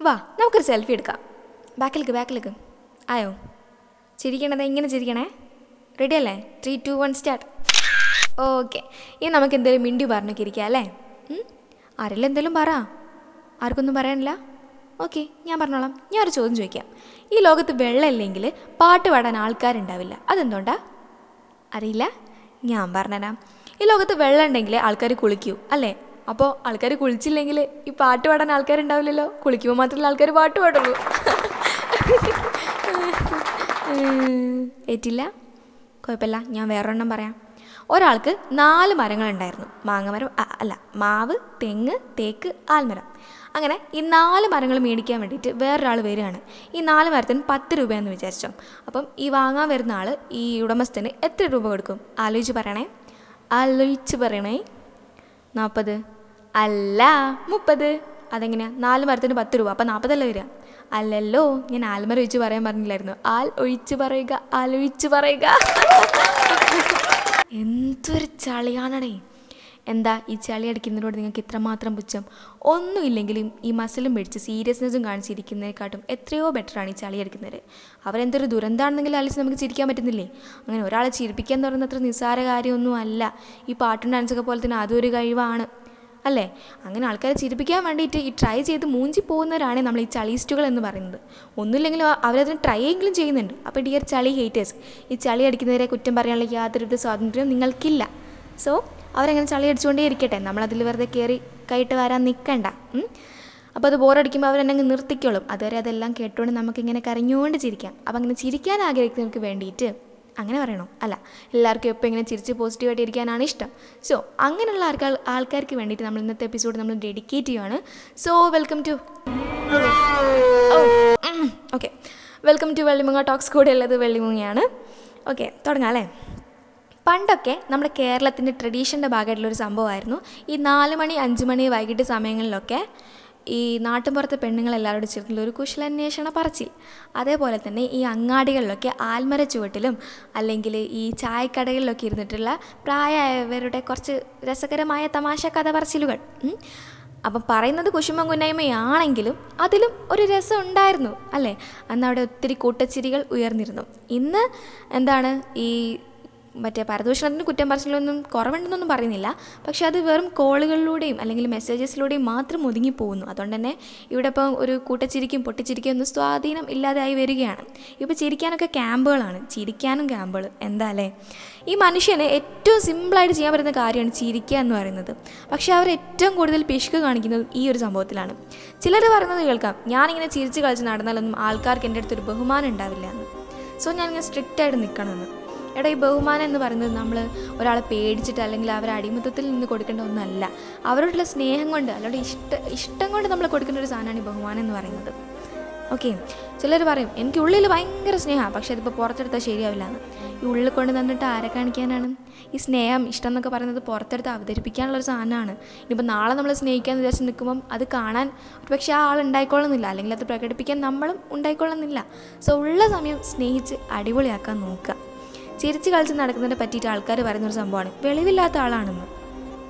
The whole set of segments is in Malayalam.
വാ നമുക്കൊരു സെൽഫി എടുക്കാം. ബാക്കിലേക്ക് ബാക്കിലേക്ക്. ആയോ? ചിരിക്കണത് ഇങ്ങനെ ചിരിക്കണേ? റെഡി അല്ലേ? Three two one start okay ഇനി നമുക്ക് എന്തെങ്കിലും മിണ്ടി പറഞ്ഞൊക്കെ ഇരിക്കാം അല്ലേ? ആരെല്ലാം എന്തെങ്കിലും പറ. ആർക്കൊന്നും പറയാനില്ല? ഓക്കെ ഞാൻ പറഞ്ഞോളാം. ഞാൻ ഒരു ചോദ്യം ചോദിക്കാം. ഈ ലോകത്ത് വെള്ളമില്ലെങ്കിൽ പാട്ട് പാടാൻ ആൾക്കാരുണ്ടാവില്ല. അതെന്തുകൊണ്ടാ? അറിയില്ല? ഞാൻ പറഞ്ഞുതരാം. ഈ ലോകത്ത് വെള്ളം ഉണ്ടെങ്കിൽ ആൾക്കാർ കുളിക്കൂ അല്ലേ? അപ്പോൾ ആൾക്കാർ കുളിച്ചില്ലെങ്കിൽ ഈ പാട്ട് പാടാൻ ആൾക്കാരുണ്ടാവില്ലല്ലോ? കുളിക്കുമ്പോൾ മാത്രമല്ല ആൾക്കാർ പാട്ട് പാടുള്ളൂ. ഏറ്റില്ല? കുഴപ്പമില്ല. ഞാൻ വേറൊരെണ്ണം പറയാം. ഒരാൾക്ക് നാല് മരങ്ങളുണ്ടായിരുന്നു. മാങ്ങമരം അല്ല മാവ് തെങ്ങ് തേക്ക് ആൽമരം. അങ്ങനെ ഈ നാല് മരങ്ങൾ മേടിക്കാൻ വേണ്ടിയിട്ട് വേറൊരാൾ വരികയാണ്. ഈ നാല് മരത്തിന് പത്ത് രൂപയെന്ന് വിചാരിച്ചോ. അപ്പം ഈ വാങ്ങാൻ വരുന്ന ആൾ ഈ ഉടമസ്ഥന് എത്ര രൂപ കൊടുക്കും? ആലോചിച്ച് പറയണേ. ആലോചിച്ച് പറയണേ. നാൽപ്പത് അല്ല മുപ്പത്. അതെങ്ങനെയാ? നാല് മരത്തിന് പത്ത് രൂപ. അപ്പം നാൽപ്പതല്ലേ വരിക. അല്ലല്ലോ ഞാൻ ആൽമര ഒഴിച്ച് പറയാൻ പറഞ്ഞില്ലായിരുന്നു. ആൽ ഒഴിച്ച് പറയുക ആലോചിച്ച് പറയുക. എന്തൊരു ചളിയാണടേ. എന്താ ഈ ചളി അടിക്കുന്നതിനോട് നിങ്ങൾക്ക് ഇത്രമാത്രം പുച്ഛം? ഒന്നുമില്ലെങ്കിലും ഈ മസിലും പിടിച്ച് സീരിയസ്നെസ്സും കാണിച്ചിരിക്കുന്നതിനെക്കാട്ടും എത്രയോ ബെറ്ററാണ് ഈ ചളി അടിക്കുന്നത്. അവരെന്തൊരു ദുരന്താണെന്നെങ്കിൽ ആലോചിച്ച് നമുക്ക് ചിരിക്കാൻ പറ്റുന്നില്ലേ? അങ്ങനെ ഒരാളെ ചിരിപ്പിക്കാൻ തുടങ്ങുന്ന അത്ര നിസ്സാര കാര്യമൊന്നും അല്ല ഈ പാട്ടും ഡാൻസൊക്കെ പോലെ തന്നെ അതൊരു കഴിവാണ്. അല്ലേ? അങ്ങനെ ആൾക്കാരെ ചിരിപ്പിക്കാൻ വേണ്ടിയിട്ട് ഈ ട്രൈ ചെയ്ത് മൂഞ്ചി പോകുന്നവരാണ് നമ്മൾ ഈ ചളീസ്റ്റുകൾ എന്ന് പറയുന്നത്. ഒന്നുമില്ലെങ്കിലും അവരതിന് ട്രൈ എങ്കിലും ചെയ്യുന്നുണ്ട്. അപ്പോൾ ഡിയർ ചളി ഹേറ്റേഴ്സ് ഈ ചളി അടിക്കുന്നവരെ കുറ്റം പറയാനുള്ള യാതൊരുവിധ സ്വാതന്ത്ര്യവും നിങ്ങൾക്കില്ല. സോ അവരങ്ങനെ ചളി അടിച്ചുകൊണ്ടേ ഇരിക്കട്ടെ. നമ്മളതിൽ വെറുതെ കയറി കൈയിട്ട് വരാൻ നിൽക്കണ്ട അപ്പോൾ അത് ബോറടിക്കുമ്പോൾ അവരെന്നെ നിർത്തിക്കോളും. അതുവരെ അതെല്ലാം കേട്ടുകൊണ്ട് നമുക്കിങ്ങനെ കരഞ്ഞുകൊണ്ട് ചിരിക്കാം. അപ്പോൾ അങ്ങനെ ചിരിക്കാൻ ആഗ്രഹിക്കുന്നവർക്ക് വേണ്ടിയിട്ട് അങ്ങനെ പറയണോ. അല്ല എല്ലാവർക്കും എപ്പോൾ ഇങ്ങനെ ചിരിച്ച് പോസിറ്റീവായിട്ട് ഇരിക്കാനാണ് ഇഷ്ടം. സോ അങ്ങനെയുള്ള ആൾക്കാർ ആൾക്കാർക്ക് വേണ്ടിയിട്ട് നമ്മൾ ഇന്നത്തെ എപ്പിസോഡ് നമ്മൾ ഡെഡിക്കേറ്റ് ചെയ്യുവാണ്. So welcome to okay welcome to Vellimoonga talks കൂടെ ഉള്ളത് വെള്ളിമുങ്ങയാണ്. ഓക്കെ തുടങ്ങാം അല്ലേ? പണ്ടൊക്കെ നമ്മുടെ കേരളത്തിന്റെ ട്രഡീഷന്റെ ഭാഗമായിട്ടുള്ളൊരു സംഭവമായിരുന്നു. ഈ നാല് മണി അഞ്ച് മണി വൈകിട്ട് സമയങ്ങളിലൊക്കെ ഈ നാട്ടിൻപുറത്തെ പെണ്ണുങ്ങളെല്ലാവരോടും ചേർന്നുള്ള ഒരു കുശലാന്വേഷണ പറച്ചിൽ. അതേപോലെ തന്നെ ഈ അങ്ങാടികളിലൊക്കെ ആൽമര ചുവട്ടിലും അല്ലെങ്കിൽ ഈ ചായക്കടകളിലൊക്കെ ഇരുന്നിട്ടുള്ള പ്രായമായവരുടെ കുറച്ച് രസകരമായ തമാശ കഥ പറച്ചിലുകൾ. അപ്പം പറയുന്നത് കുശുമ്പം കുന്നായ്മയാണെങ്കിലും അതിലും ഒരു രസം ഉണ്ടായിരുന്നു അല്ലേ? അന്ന് അവിടെ ഒത്തിരി കൂട്ടച്ചിരികൾ ഉയർന്നിരുന്നു. ഇന്ന് എന്താണ് ഈ മറ്റേ പരദൂഷണത്തിന് കുറ്റം പറച്ചിലൊന്നും കുറവുണ്ടെന്നൊന്നും പറയുന്നില്ല. പക്ഷേ അത് വെറും കോളുകളിലൂടെയും അല്ലെങ്കിൽ മെസ്സേജസിലൂടെയും മാത്രം ഒതുങ്ങി പോകുന്നു. അതുകൊണ്ട് തന്നെ ഇവിടെ ഇപ്പം ഒരു കൂട്ടച്ചിരിക്കും പൊട്ടിച്ചിരിക്കും ഒന്നും സ്വാധീനം ഇല്ലാതായി വരികയാണ്. ഇപ്പോൾ ചിരിക്കാനൊക്കെ ക്യാമ്പുകളാണ്. ചിരിക്കാനും ക്യാമ്പുകൾ. എന്താ അല്ലേ? ഈ മനുഷ്യന് ഏറ്റവും സിമ്പിളായിട്ട് ചെയ്യാൻ പറ്റുന്ന കാര്യമാണ് ചിരിക്കുക എന്ന് പറയുന്നത്. പക്ഷേ അവർ ഏറ്റവും കൂടുതൽ പിശുക്ക് കാണിക്കുന്നത് ഈ ഒരു സംഭവത്തിലാണ്. ചിലർ പറയുന്നത് കേൾക്കാം ഞാനിങ്ങനെ ചിരിച്ച് കളിച്ച് നടന്നാലൊന്നും ആൾക്കാർക്ക് എന്റെ അടുത്തൊരു ബഹുമാനം ഉണ്ടാവില്ല എന്ന്. സോ ഞാനിങ്ങനെ സ്ട്രിക്റ്റ് ആയിട്ട് നിൽക്കണമെന്ന്. എടാ ഈ ബഹുമാനം എന്ന് പറയുന്നത് നമ്മൾ ഒരാളെ പേടിച്ചിട്ട് അല്ലെങ്കിൽ അവരെ അടിമത്തത്തിൽ നിന്ന് കൊടുക്കേണ്ട ഒന്നല്ല. അവരോടുള്ള സ്നേഹം കൊണ്ട് അല്ലെങ്കിൽ ഇഷ്ട ഇഷ്ടം കൊണ്ട് നമ്മൾ കൊടുക്കേണ്ട ഒരു സാധനമാണ് ഈ ബഹുമാനം എന്ന് പറയുന്നത്. ഓക്കെ ചിലർ പറയും എനിക്ക് ഉള്ളിൽ ഭയങ്കര സ്നേഹമാണ് പക്ഷെ അതിപ്പോൾ പുറത്തെടുത്താൽ ശരിയാവില്ല എന്ന്. ഈ ഉള്ളിൽ കൊണ്ട് തന്നിട്ട് ആരെ കാണിക്കാനാണ്? ഈ സ്നേഹം ഇഷ്ടം എന്നൊക്കെ പറയുന്നത് പുറത്തെടുത്ത് അവതരിപ്പിക്കാനുള്ള ഒരു സാധനമാണ്. ഇനിയിപ്പോൾ നാളെ നമ്മൾ സ്നേഹിക്കാമെന്ന് വിചാരിച്ച് നിൽക്കുമ്പം അത് കാണാൻ പക്ഷേ ആ ആൾ ഉണ്ടായിക്കൊള്ളുന്നില്ല അല്ലെങ്കിൽ അത് പ്രകടിപ്പിക്കാൻ നമ്മളും ഉണ്ടായിക്കൊള്ളുന്നില്ല. സോ ഉള്ള സമയം സ്നേഹിച്ച് അടിപൊളിയാക്കാൻ നോക്കുക. ചിരിച്ച് കളിച്ച് നടക്കുന്നതിനെ പറ്റിയിട്ട് ആൾക്കാർ പറയുന്നൊരു സംഭവമാണ്. വെളിവില്ലാത്ത ആളാണെന്ന്.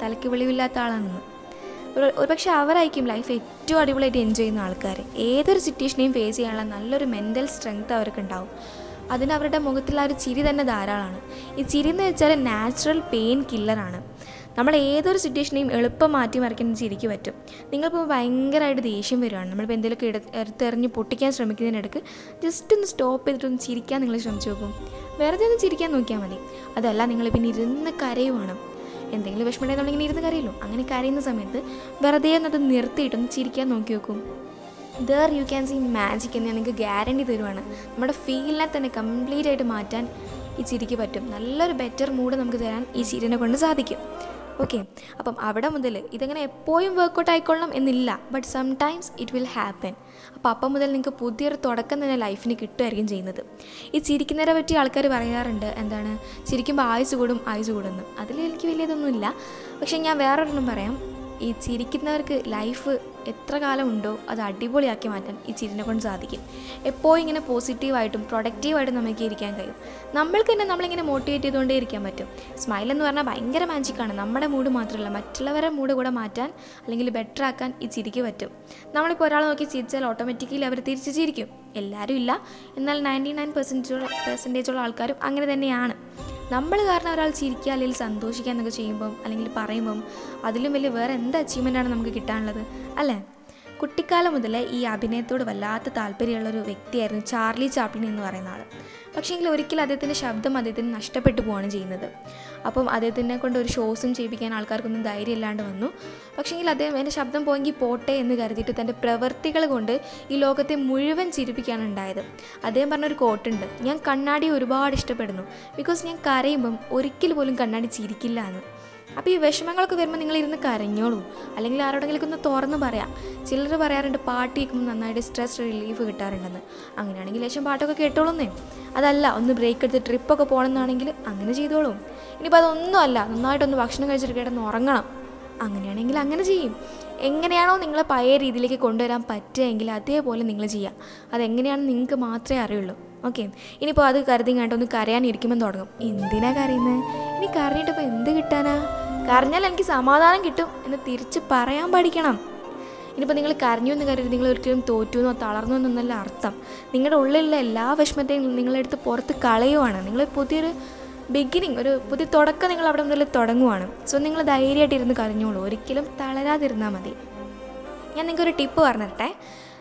തലയ്ക്ക് വെളിവില്ലാത്ത ആളാണെന്ന്. ഒരു പക്ഷേ അവരായിരിക്കും ലൈഫ് ഏറ്റവും അടിപൊളിയായിട്ട് എൻജോയ് ചെയ്യുന്ന ആൾക്കാർ ഏതൊരു സിറ്റുവേഷനെയും ഫേസ് ചെയ്യാനുള്ള നല്ലൊരു മെന്റൽ സ്ട്രെങ്ത് അവർക്ക് ഉണ്ടാവും. അതിന് അവരുടെ മുഖത്തുള്ള ആ ഒരു ചിരി തന്നെ ധാരാളമാണ്. ഈ ചിരി എന്ന് വെച്ചാൽ നാച്ചുറൽ പെയിൻ കില്ലറാണ് നമ്മൾ ഏതൊരു സിറ്റുവേഷനെയും എളുപ്പം മാറ്റി മറിക്കാൻ ചിരിക്ക് പറ്റും. നിങ്ങളിപ്പോൾ ഭയങ്കരമായിട്ട് ദേഷ്യം വരുവാണ്. നമ്മളിപ്പോൾ എന്തെങ്കിലുമൊക്കെ എടു എടുത്തെറിഞ്ഞ് പൊട്ടിക്കാൻ ശ്രമിക്കുന്നതിനിടക്ക് ജസ്റ്റ് ഒന്ന് സ്റ്റോപ്പ് ചെയ്തിട്ടൊന്ന് ചിരിക്കാൻ നിങ്ങൾ ശ്രമിച്ചു നോക്കും. വെറുതെ ഒന്ന് ചിരിക്കാൻ നോക്കിയാൽ മതി. അതല്ല നിങ്ങൾ പിന്നെ ഇരുന്ന് കരയുവാണ്. എന്തെങ്കിലും വിഷമമുണ്ടെങ്കിൽ നമ്മളിങ്ങനെ ഇരുന്ന് കരയല്ലോ അങ്ങനെ കരയുന്ന സമയത്ത് വെറുതെ ഒന്നത് നിർത്തിയിട്ടൊന്ന് ചിരിക്കാൻ നോക്കി നോക്കും. There you can see magic എന്ന് നിങ്ങൾക്ക് ഗ്യാരണ്ടി തരുവാണ്. നമ്മുടെ ഫീലിനെ തന്നെ കംപ്ലീറ്റ് ആയിട്ട് മാറ്റാൻ ഈ ചിരിക്ക് പറ്റും. നല്ലൊരു ബെറ്റർ മൂഡ് നമുക്ക് തരാൻ ഈ ചിരിനെ കൊണ്ട് സാധിക്കും. ഓക്കെ അപ്പം അവിടെ മുതൽ ഇതങ്ങനെ എപ്പോഴും വർക്കൗട്ട് ആയിക്കൊള്ളണം എന്നില്ല but sometimes it will happen അപ്പോൾ അപ്പം മുതൽ നിങ്ങൾക്ക് പുതിയൊരു തുടക്കം തന്നെ ലൈഫിന് കിട്ടുമായിരിക്കും ചെയ്യുന്നത്. ഈ ചിരിക്കുന്നതിനെ പറ്റി ആൾക്കാർ പറയാറുണ്ട് എന്താണ്? ചിരിക്കുമ്പോൾ ആയുസ് കൂടും ആയുസ് കൂടുമെന്ന് അതിൽ എനിക്ക് വലിയതൊന്നുമില്ല. പക്ഷേ ഞാൻ വേറൊരെണ്ണം പറയാം. ഈ ചിരിക്കുന്നവർക്ക് ലൈഫ് എത്ര കാലം ഉണ്ടോ അത് അടിപൊളിയാക്കി മാറ്റാൻ ഈ ചിരിനെ കൊണ്ട് സാധിക്കും. എപ്പോഴും ഇങ്ങനെ പോസിറ്റീവായിട്ടും പ്രൊഡക്റ്റീവായിട്ടും നമുക്ക് ഇരിക്കാൻ കഴിയും. നമ്മൾക്ക് തന്നെ നമ്മളിങ്ങനെ മോട്ടിവേറ്റ് ചെയ്തുകൊണ്ടേ ഇരിക്കാൻ പറ്റും. സ്മൈൽ എന്ന് പറഞ്ഞാൽ ഭയങ്കര മാജിക്കാണ് നമ്മുടെ മൂഡ് മാത്രമല്ല മറ്റുള്ളവരുടെ മൂഡ് കൂടെ മാറ്റാൻ അല്ലെങ്കിൽ ബെറ്റർ ആക്കാൻ ഈ ചിരിക്ക് പറ്റും. നമ്മളിപ്പോൾ ഒരാൾ നോക്കി ചിരിച്ചാൽ ഓട്ടോമാറ്റിക്കലി അവർ തിരിച്ച് ചിരിക്കും. എല്ലാവരും ഇല്ല. എന്നാൽ നയന്റി നയൻ പെർസെന്റേജ് പെർസെന്റേജുള്ള ആൾക്കാരും അങ്ങനെ തന്നെയാണ്. നമ്മൾ കാരണം ഒരാൾ ചിരിക്കുക അല്ലെങ്കിൽ സന്തോഷിക്കുക എന്നൊക്കെ ചെയ്യുമ്പം അല്ലെങ്കിൽ പറയുമ്പം അതിലും വലിയ വേറെ എന്ത് അച്ചീവ്മെന്റാണ് നമുക്ക് കിട്ടാനുള്ളത്? അല്ലേ? കുട്ടിക്കാലം മുതലേ ഈ അഭിനയത്തോട് വല്ലാത്ത താല്പര്യമുള്ള ഒരു വ്യക്തിയായിരുന്നു ചാർലി ചാപ്ലിൻ എന്ന് പറയുന്ന ആൾ പക്ഷേങ്കിൽ ഒരിക്കലും അദ്ദേഹത്തിന്റെ ശബ്ദം അദ്ദേഹത്തിന് നഷ്ടപ്പെട്ടു പോവുകയാണ് ചെയ്യുന്നത്. അപ്പം അദ്ദേഹത്തിനെ കൊണ്ട് ഒരു ഷോസും ചെയ്യിപ്പിക്കാൻ ആൾക്കാർക്കൊന്നും ധൈര്യം ഇല്ലാണ്ട് വന്നു പക്ഷേങ്കിൽ അദ്ദേഹം എന്റെ ശബ്ദം പോയെങ്കിൽ പോട്ടെ എന്ന് കരുതിയിട്ട് തന്റെ പ്രവൃത്തികൾ കൊണ്ട് ഈ ലോകത്തെ മുഴുവൻ ചിരിപ്പിക്കാണ് ഉണ്ടായത്. അദ്ദേഹം പറഞ്ഞൊരു കോട്ടുണ്ട് ഞാൻ കണ്ണാടി ഒരുപാട് ഇഷ്ടപ്പെടുന്നു. ബിക്കോസ് ഞാൻ കരയുമ്പം ഒരിക്കൽ പോലും കണ്ണാടി ചിരിക്കില്ല എന്ന്. അപ്പോൾ ഈ വിഷമങ്ങളൊക്കെ വരുമ്പോൾ നിങ്ങൾ ഇരുന്ന് കരഞ്ഞോളൂ. അല്ലെങ്കിൽ ആരോടെങ്കിലും ഒന്ന് തുറന്ന് പറയാം. ചിലർ പറയാറുണ്ട് പാട്ട് കേൾക്കുമ്പോൾ നന്നായിട്ട് സ്ട്രെസ് റിലീഫ് കിട്ടാറുണ്ടെന്ന്. അങ്ങനെയാണെങ്കിൽ ലേശം പാട്ടൊക്കെ കേട്ടോളുന്നേ. അതല്ല ഒന്ന് ബ്രേക്ക് എടുത്ത് ട്രിപ്പൊക്കെ പോകണമെന്നാണെങ്കിൽ അങ്ങനെ ചെയ്തോളൂ. ഇനിയിപ്പോൾ അതൊന്നും അല്ല നന്നായിട്ടൊന്ന് ഭക്ഷണം കഴിച്ചിട്ട് കിടന്ന് ഉറങ്ങണം. അങ്ങനെയാണെങ്കിൽ അങ്ങനെ ചെയ്യും. എങ്ങനെയാണോ നിങ്ങളെ പഴയ രീതിയിലേക്ക് കൊണ്ടുവരാൻ പറ്റുകയെങ്കിൽ അതേപോലെ നിങ്ങൾ ചെയ്യുക അതെങ്ങനെയാണെന്ന് നിങ്ങൾക്ക് മാത്രമേ അറിയുള്ളൂ. ഓക്കെ ഇനിയിപ്പോൾ അത് കരുതി കണ്ടൊന്ന് കരയാനിരിക്കുമ്പോൾ തുടങ്ങും. എന്തിനാ കരയുന്നത് ഇനി കരഞ്ഞിട്ടിപ്പോൾ എന്ത് കിട്ടാനാ? കരഞ്ഞാൽ എനിക്ക് സമാധാനം കിട്ടും എന്ന് തിരിച്ച് പറയാൻ പഠിക്കണം. ഇനിയിപ്പോൾ നിങ്ങൾ കരഞ്ഞു എന്ന് കരുതി നിങ്ങൾ ഒരിക്കലും തോറ്റു എന്നോ തളർന്നു എന്നൊന്നല്ല അർത്ഥം. നിങ്ങളുടെ ഉള്ളിലുള്ള എല്ലാ വിഷമത്തെയും നിങ്ങളെടുത്ത് പുറത്ത് കളയുവാണ്. നിങ്ങൾ പുതിയൊരു ബിഗിനിങ് ഒരു പുതിയ തുടക്കം നിങ്ങൾ അവിടെ മുതൽ തുടങ്ങുവാണ്. സോ നിങ്ങൾ ധൈര്യമായിട്ട് ഇരുന്ന് കരഞ്ഞോളൂ. ഒരിക്കലും തളരാതിരുന്നാൽ മതി. ഞാൻ നിങ്ങൾക്കൊരു ടിപ്പ് പറഞ്ഞു തരട്ടെ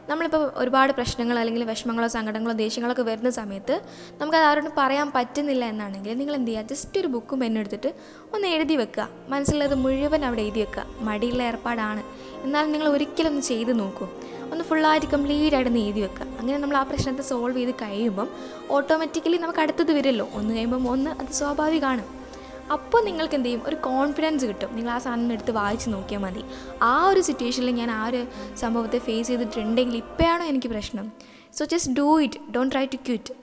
നമ്മളിപ്പോൾ ഒരുപാട് പ്രശ്നങ്ങൾ അല്ലെങ്കിൽ വിഷമങ്ങളോ സങ്കടങ്ങളോ ദേഷ്യങ്ങളൊക്കെ വരുന്ന സമയത്ത് നമുക്കത് ആരോടും പറയാൻ പറ്റുന്നില്ല എന്നാണെങ്കിൽ നിങ്ങൾ എന്ത് ചെയ്യുക ജസ്റ്റ് ഒരു ബുക്കും പെണ്ണെടുത്തിട്ട് ഒന്ന് എഴുതി വെക്കുക. മനസ്സിലുള്ളത് മുഴുവൻ അവിടെ എഴുതി വെക്കുക. മടിയുള്ള ഏർപ്പാടാണ്. എന്നാലും നിങ്ങൾ ഒരിക്കലും ഒന്ന് ചെയ്ത് നോക്കൂ. ഒന്ന് ഫുള്ളായിട്ട് കംപ്ലീറ്റ് ആയിട്ട് എഴുതി വെക്കുക. അങ്ങനെ നമ്മൾ ആ പ്രശ്നത്തെ സോൾവ് ചെയ്ത് കഴിയുമ്പം ഓട്ടോമാറ്റിക്കലി നമുക്ക് അടുത്തത് വരുമല്ലോ. ഒന്ന് കഴിയുമ്പം ഒന്ന് അത് സ്വാഭാവികമാണ്. അപ്പോൾ നിങ്ങൾക്ക് എന്ത് ചെയ്യും ഒരു കോൺഫിഡൻസ് കിട്ടും. നിങ്ങൾ ആ സാധനം എടുത്ത് വായിച്ച് നോക്കിയാൽ മതി. ആ ഒരു സിറ്റുവേഷനിൽ ഞാൻ ആ ഒരു സംഭവത്തെ ഫേസ് ചെയ്തിട്ടുണ്ടെങ്കിൽ ഇപ്പോഴാണോ എനിക്ക് പ്രശ്നം. So just do it don't try to quit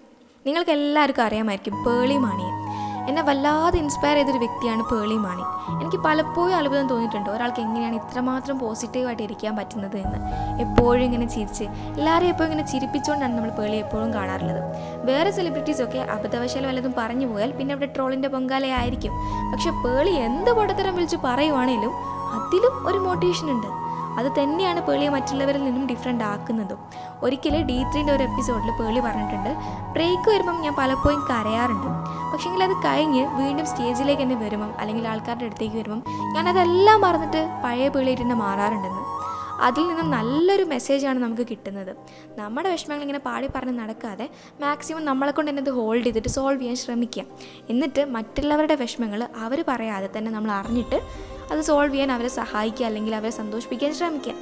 നിങ്ങൾക്ക് എല്ലാവർക്കും അറിയാമായിരിക്കും. പേളി മാണിയെ. എന്നെ വല്ലാതെ ഇൻസ്പയർ ചെയ്തൊരു വ്യക്തിയാണ് പേളി മാണി. എനിക്ക് പലപ്പോഴും അത്ഭുതം തോന്നിയിട്ടുണ്ട്. ഒരാൾക്ക് എങ്ങനെയാണ് ഇത്രമാത്രം പോസിറ്റീവായിട്ട് ഇരിക്കാൻ പറ്റുന്നത് എന്ന്. എപ്പോഴും ഇങ്ങനെ ചിരിച്ച് എല്ലാവരെയും എപ്പോഴും ഇങ്ങനെ ചിരിപ്പിച്ചുകൊണ്ടാണ് നമ്മൾ പേളി എപ്പോഴും കാണാറുള്ളത്. വേറെ സെലിബ്രിറ്റീസൊക്കെ അബദ്ധവശാൽ വല്ലതും പറഞ്ഞു പോയാൽ പിന്നെ അവിടെ ട്രോളിന്റെ പൊങ്കാലയായിരിക്കും. പക്ഷെ പേളി എന്ത് പൊടത്തരം വിളിച്ച് പറയുവാണേലും അതിലും ഒരു മോട്ടിവേഷൻ ഉണ്ട്. അത് തന്നെയാണ് പേളിയെ മറ്റുള്ളവരിൽ നിന്നും ഡിഫറെന്റ് ആക്കുന്നതും. ഒരിക്കലും ഡി ത്രീന്റെ ഒരു എപ്പിസോഡിൽ പേളി പറഞ്ഞിട്ടുണ്ട് ബ്രേക്ക് വരുമ്പം ഞാൻ പലപ്പോഴും കരയാറുണ്ട്. പക്ഷേങ്കിൽ അത് കഴിഞ്ഞ് വീണ്ടും സ്റ്റേജിലേക്ക് തന്നെ വരുമ്പം അല്ലെങ്കിൽ ആൾക്കാരുടെ അടുത്തേക്ക് വരുമ്പം ഞാനതെല്ലാം മറന്നിട്ട് പഴയ പേളിയായിട്ട് തന്നെ മാറാറുണ്ടെന്ന്. അതിൽ നിന്നും നല്ലൊരു മെസ്സേജാണ് നമുക്ക് കിട്ടുന്നത്. നമ്മുടെ വിഷമങ്ങൾ ഇങ്ങനെ പാടി പറഞ്ഞ് നടക്കാതെ മാക്സിമം നമ്മളെ കൊണ്ട് തന്നെ ഇത് ഹോൾഡ് ചെയ്തിട്ട് സോൾവ് ചെയ്യാൻ ശ്രമിക്കുക. എന്നിട്ട് മറ്റുള്ളവരുടെ വിഷമങ്ങൾ അവർ പറയാതെ തന്നെ നമ്മൾ അറിഞ്ഞിട്ട് അത് സോൾവ് ചെയ്യാൻ അവരെ സഹായിക്കുക അല്ലെങ്കിൽ അവരെ സന്തോഷിപ്പിക്കാൻ ശ്രമിക്കുക.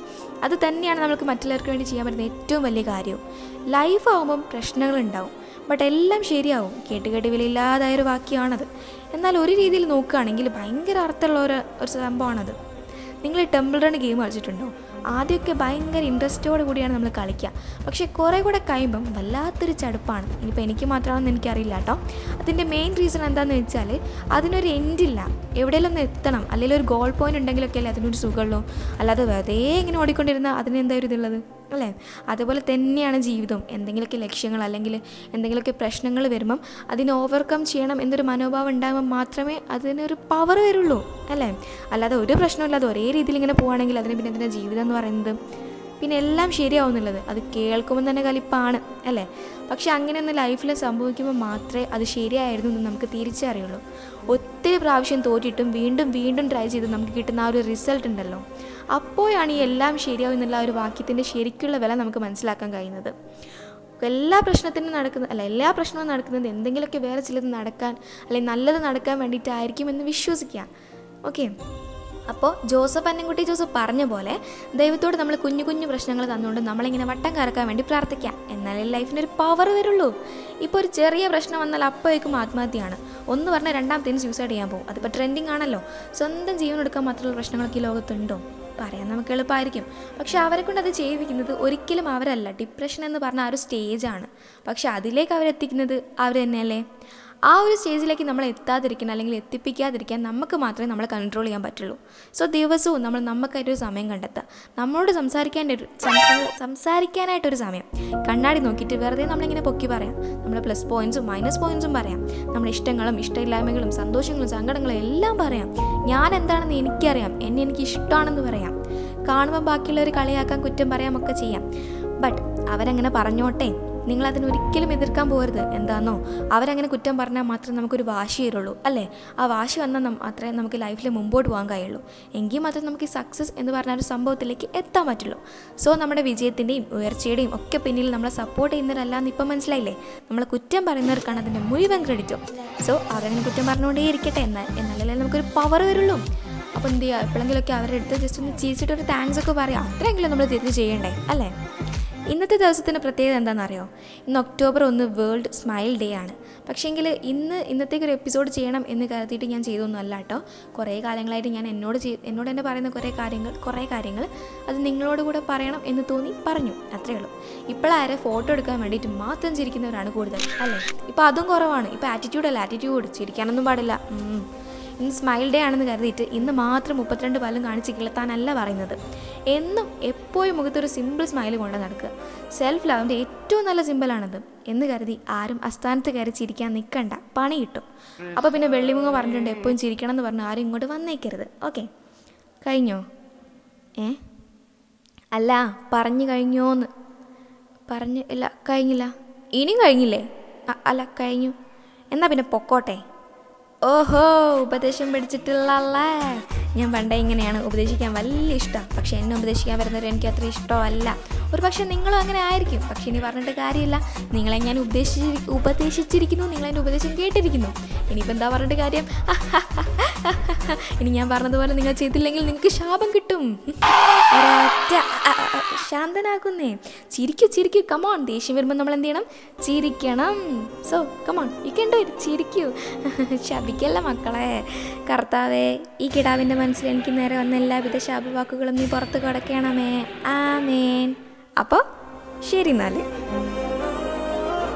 അത് തന്നെയാണ് നമുക്ക് മറ്റുള്ളവർക്ക് വേണ്ടി ചെയ്യാൻ പറ്റുന്ന ഏറ്റവും വലിയ കാര്യവും. ലൈഫ് ആകുമ്പം പ്രശ്നങ്ങളുണ്ടാവും ബട്ട് എല്ലാം ശരിയാവും. കേട്ട് കേട്ട് വിലയില്ലാതായൊരു വാക്യമാണത്. എന്നാൽ ഒരു രീതിയിൽ നോക്കുകയാണെങ്കിൽ ഭയങ്കര അർത്ഥമുള്ള ഒരു ഒരു സംഭവമാണത്. നിങ്ങൾ ടെമ്പിൾ റൺ ഗെയിം കളിച്ചിട്ടുണ്ടോ? ആദ്യമൊക്കെ ഭയങ്കര ഇൻട്രസ്റ്റോട് കൂടിയാണ് നമ്മൾ കളിക്കുക പക്ഷേ കുറേ കൂടെ കഴിയുമ്പം വല്ലാത്തൊരു ചടുപ്പാണ്. ഇനിയിപ്പോൾ എനിക്ക് മാത്രമാണെന്ന് എനിക്കറിയില്ല കേട്ടോ. അതിന്റെ മെയിൻ റീസൺ എന്താണെന്ന് വെച്ചാൽ അതിനൊരു എൻഡില്ല എവിടെയെങ്കിലും എത്തണം. അല്ലെങ്കിൽ ഒരു ഗോൾ പോയിന്റ് ഉണ്ടെങ്കിലൊക്കെ അല്ലേ അതിനൊരു സുഖമുള്ളൂ അല്ലാതെ വെറുതെ ഇങ്ങനെ ഓടിക്കൊണ്ടിരുന്ന അതിനെന്താ ഒരു ഇതുള്ളത് അല്ലേ? അതുപോലെ തന്നെയാണ് ജീവിതം എന്തെങ്കിലുമൊക്കെ ലക്ഷ്യങ്ങൾ അല്ലെങ്കിൽ എന്തെങ്കിലുമൊക്കെ പ്രശ്നങ്ങൾ വരുമ്പം അതിനെ ഓവർകം ചെയ്യണം എന്നൊരു മനോഭാവം ഉണ്ടാകുമ്പോൾ മാത്രമേ അതിനൊരു പവർ വരുള്ളൂ. അല്ലേ? അല്ലാതെ ഒരു പ്രശ്നമില്ലാതെ ഒരേ രീതിയിൽ ഇങ്ങനെ പോവുകയാണെങ്കിൽ അതിന് പിന്നെ എന്തിനാ ജീവിതം എന്ന് പറയുന്നത്? പിന്നെ എല്ലാം ശരിയാവുന്നുള്ളത്. അത് കേൾക്കുമ്പോൾ തന്നെ കലിപ്പാണ്. അല്ലേ? പക്ഷെ അങ്ങനെയൊന്ന് ലൈഫിൽ സംഭവിക്കുമ്പോൾ മാത്രമേ അത് ശരിയായിരുന്നു എന്ന് നമുക്ക് തിരിച്ചറിയുള്ളൂ ഒത്തിരി പ്രാവശ്യം തോറ്റിട്ടും വീണ്ടും വീണ്ടും ട്രൈ ചെയ്ത് നമുക്ക് കിട്ടുന്ന ആ ഒരു റിസൾട്ട് ഉണ്ടല്ലോ. അപ്പോഴാണ് ഈ എല്ലാം ശരിയാവും എന്നുള്ള ഒരു വാക്യത്തിന്റെ ശരിക്കുള്ള വില നമുക്ക് മനസ്സിലാക്കാൻ കഴിയുന്നത്. എല്ലാ പ്രശ്നത്തിനും നടക്കുന്ന അല്ല എല്ലാ പ്രശ്നവും നടക്കുന്നത് എന്തെങ്കിലുമൊക്കെ വേറെ ചിലത് നടക്കാൻ അല്ലെങ്കിൽ നല്ലത് നടക്കാൻ വേണ്ടിയിട്ടായിരിക്കും എന്ന് വിശ്വസിക്കുക ഓക്കെ അപ്പോൾ ജോസഫ് അന്നൻകുട്ടി ജോസഫ് പറഞ്ഞ പോലെ ദൈവത്തോട് നമ്മൾ കുഞ്ഞു കുഞ്ഞു പ്രശ്നങ്ങൾ തന്നുകൊണ്ട് നമ്മളിങ്ങനെ വട്ടം കറക്കാൻ വേണ്ടി പ്രാർത്ഥിക്കാം. എന്നാലേ ലൈഫിനൊരു പവർ വരുള്ളൂ. ഇപ്പോൾ ഒരു ചെറിയ പ്രശ്നം വന്നാൽ അപ്പോഴേക്കും ആത്മഹത്യയാണ്. ഒന്ന് പറഞ്ഞാൽ രണ്ടാമത്തേന് സൂസൈഡ് ചെയ്യാൻ പോകും. അതിപ്പോൾ ട്രെൻഡിങ് ആണല്ലോ. സ്വന്തം ജീവൻ എടുക്കാൻ മാത്രമുള്ള പ്രശ്നങ്ങളൊക്കെ ഈ ലോകത്തുണ്ടോ? പറയാൻ നമുക്ക് എളുപ്പമായിരിക്കും പക്ഷെ അവരെ കൊണ്ട് അത് ചെയ്യിപ്പിക്കുന്നത് ഒരിക്കലും അവരല്ല. ഡിപ്രഷൻ എന്ന് പറഞ്ഞ ആ ഒരു സ്റ്റേജാണ് പക്ഷെ അതിലേക്ക് അവരെത്തിക്കുന്നത് അവർ തന്നെയല്ലേ ആ ഒരു സ്റ്റേജിലേക്ക് നമ്മൾ എത്താതിരിക്കാൻ അല്ലെങ്കിൽ എത്തിപ്പിക്കാതിരിക്കാൻ നമുക്ക് മാത്രമേ നമ്മളെ കൺട്രോൾ ചെയ്യാൻ പറ്റുള്ളൂ. സോ ദിവസവും നമ്മൾ നമുക്കായിട്ടൊരു സമയം കണ്ടെത്തുക. നമ്മളോട് സംസാരിക്കാൻ ഒരു സംസാരിക്കാനായിട്ടൊരു സമയം. കണ്ണാടി നോക്കിയിട്ട് വെറുതെ നമ്മളിങ്ങനെ പൊക്കി പറയാം. നമ്മുടെ പ്ലസ് പോയിൻസും മൈനസ് പോയിൻസും പറയാം. നമ്മുടെ ഇഷ്ടങ്ങളും ഇഷ്ടമില്ലായ്മകളും സന്തോഷങ്ങളും സങ്കടങ്ങളും എല്ലാം പറയാം. ഞാൻ എന്താണെന്ന് എനിക്കറിയാം. എന്നെ എനിക്ക് ഇഷ്ടമാണെന്ന് പറയാം. കാണുമ്പോൾ ബാക്കിയുള്ളവർ കളിയാക്കാൻ കുറ്റം പറയാമൊക്കെ ചെയ്യാം. ബട്ട് അവരങ്ങനെ പറഞ്ഞോട്ടെ? നിങ്ങൾ അതിനൊരിക്കലും എതിർക്കാൻ പോകരുത്. എന്താണെന്നോ അവരങ്ങനെ കുറ്റം പറഞ്ഞാൽ മാത്രമേ നമുക്കൊരു വാശി വരുള്ളൂ അല്ലേ? ആ വാശി വന്നാൽ മാത്രമേ നമുക്ക് ലൈഫിൽ മുമ്പോട്ട് പോകാൻ കഴിയുള്ളൂ. എങ്കിൽ മാത്രമേ നമുക്ക് ഈ സക്സസ് എന്ന് പറഞ്ഞ ഒരു സംഭവത്തിലേക്ക് എത്താൻ പറ്റുള്ളൂ. സോ നമ്മുടെ വിജയത്തിന്റെയും ഉയർച്ചയുടെയും ഒക്കെ പിന്നിൽ നമ്മളെ സപ്പോർട്ട് ചെയ്യുന്നവരല്ലാന്ന് ഇപ്പം മനസ്സിലായില്ലേ? നമ്മളെ കുറ്റം പറയുന്നവർക്കാണ് അതിന്റെ മുഴുവൻ ക്രെഡിറ്റും സോ അവരങ്ങനെ കുറ്റം പറഞ്ഞുകൊണ്ടേ ഇരിക്കട്ടെ എന്നാൽ എന്നാലല്ലേ നമുക്കൊരു പവർ വരുള്ളൂ. അപ്പോൾ എന്ത് ചെയ്യുക എപ്പോഴെങ്കിലുമൊക്കെ അവരുടെ അടുത്ത് ജസ്റ്റ് ഒന്ന് ചിരിച്ചിട്ട് ഒരു താങ്ക്സ് ഒക്കെ പറയാം. അത്രയെങ്കിലും നമ്മൾ തിരിച്ച് ചെയ്യണ്ടേ അല്ലേ? ഇന്നത്തെ ദിവസത്തിന്റെ പ്രത്യേകത എന്താണെന്നറിയോ? ഇന്ന് ഒക്ടോബർ ഒന്ന് വേൾഡ് സ്മൈൽ ഡേ ആണ്. പക്ഷേങ്കിൽ ഇന്ന് ഇന്നത്തേക്ക് ഒരു എപ്പിസോഡ് ചെയ്യണം എന്ന് കരുതിയിട്ട് ഞാൻ ചെയ്തൊന്നും അല്ല കേട്ടോ. കുറേ കാലങ്ങളായിട്ട് ഞാൻ എന്നോട് എന്നോട് തന്നെ പറയുന്ന കുറേ കാര്യങ്ങൾ കുറേ കാര്യങ്ങൾ അത് നിങ്ങളോട് കൂടെ പറയണം എന്ന് തോന്നി പറഞ്ഞു. അത്രേ ഉള്ളൂ. ഇപ്പോഴാരെ ഫോട്ടോ എടുക്കാൻ വേണ്ടിയിട്ട് മാത്രം ചിരിക്കുന്നവരാണ് കൂടുതൽ അല്ലേ? ഇപ്പോൾ അതും കുറവാണ്. ഇപ്പോൾ ആറ്റിറ്റ്യൂഡല്ല ആറ്റിറ്റ്യൂഡ് ചിരിക്കാനൊന്നും പാടില്ല. ഇന്ന് സ്മൈൽ ഡേ ആണെന്ന് കരുതിയിട്ട് ഇന്ന് മാത്രം മുപ്പത്തിരണ്ട് പല്ലും കാണിച്ച് കിളത്താനല്ല പറയുന്നത്. എന്നും എപ്പോഴും മുഖത്തൊരു സിമ്പിൾ സ്മൈൽ കൊണ്ട് നടക്കുക. സെൽഫ് ലവിന്റെ ഏറ്റവും നല്ല സിമ്പിളാണത് എന്ന് കരുതി ആരും അസ്ഥാനത്ത് കയറി ചിരിക്കാൻ നിൽക്കണ്ട പണി കിട്ടും. അപ്പോൾ പിന്നെ വെള്ളിമുങ്ങ പറഞ്ഞിട്ടുണ്ട് എപ്പോഴും ചിരിക്കണം എന്ന് പറഞ്ഞ് ആരും ഇങ്ങോട്ട് വന്നേക്കരുത്. ഓക്കെ. കഴിഞ്ഞോ? ഏ? അല്ല പറഞ്ഞു കഴിഞ്ഞോന്ന്. പറഞ്ഞു ഇല്ല കഴിഞ്ഞില്ല. ഇനിയും കഴിഞ്ഞില്ലേ? അല്ല കഴിഞ്ഞു. എന്നാ പിന്നെ പൊക്കോട്ടെ. ഓഹോ ഉപദേശം പിടിച്ചിട്ടുള്ളല്ലേ ഞാൻ പണ്ടേ ഇങ്ങനെയാണ് ഉപദേശിക്കാൻ വലിയ ഇഷ്ടം. പക്ഷെ എന്നെ ഉപദേശിക്കാൻ വരുന്നവർ എനിക്ക് അത്ര ഇഷ്ടമല്ല. ഒരു പക്ഷേ നിങ്ങളും അങ്ങനെ ആയിരിക്കും. പക്ഷേ ഇനി പറഞ്ഞിട്ട് കാര്യമില്ല. നിങ്ങളെ ഞാൻ ഉപദേശിച്ചി ഉപദേശിച്ചിരിക്കുന്നു. നിങ്ങളെന്റെ ഉപദേശം കേട്ടിരിക്കുന്നു. ഇനിയിപ്പോൾ എന്താ പറഞ്ഞിട്ട് കാര്യം? ഇനി ഞാൻ പറഞ്ഞതുപോലെ നിങ്ങൾ ചെയ്തില്ലെങ്കിൽ നിങ്ങൾക്ക് ശാപം കിട്ടും. ശാന്തനാക്കുന്നേ. ചിരിക്കൂ ചിരിക്കൂ. കമോൺ ദേഷ്യം വരുമ്പോൾ നമ്മൾ എന്ത് ചെയ്യണം? ചിരിക്കണം. സോ കമോൺ ഈ കണ്ടോ ഇത് ചിരിക്കൂ. ശപിക്കല്ല മക്കളെ. കർത്താവേ ഈ കിടാവിന്റെ മനസ്സിൽ എനിക്ക് നേരെ വന്ന എല്ലാവിധ ശാപവാക്കുകളും നീ പുറത്ത് കിടക്കണമേ. ആമേൻ. അപ്പോൾ ശരി എന്നാൽ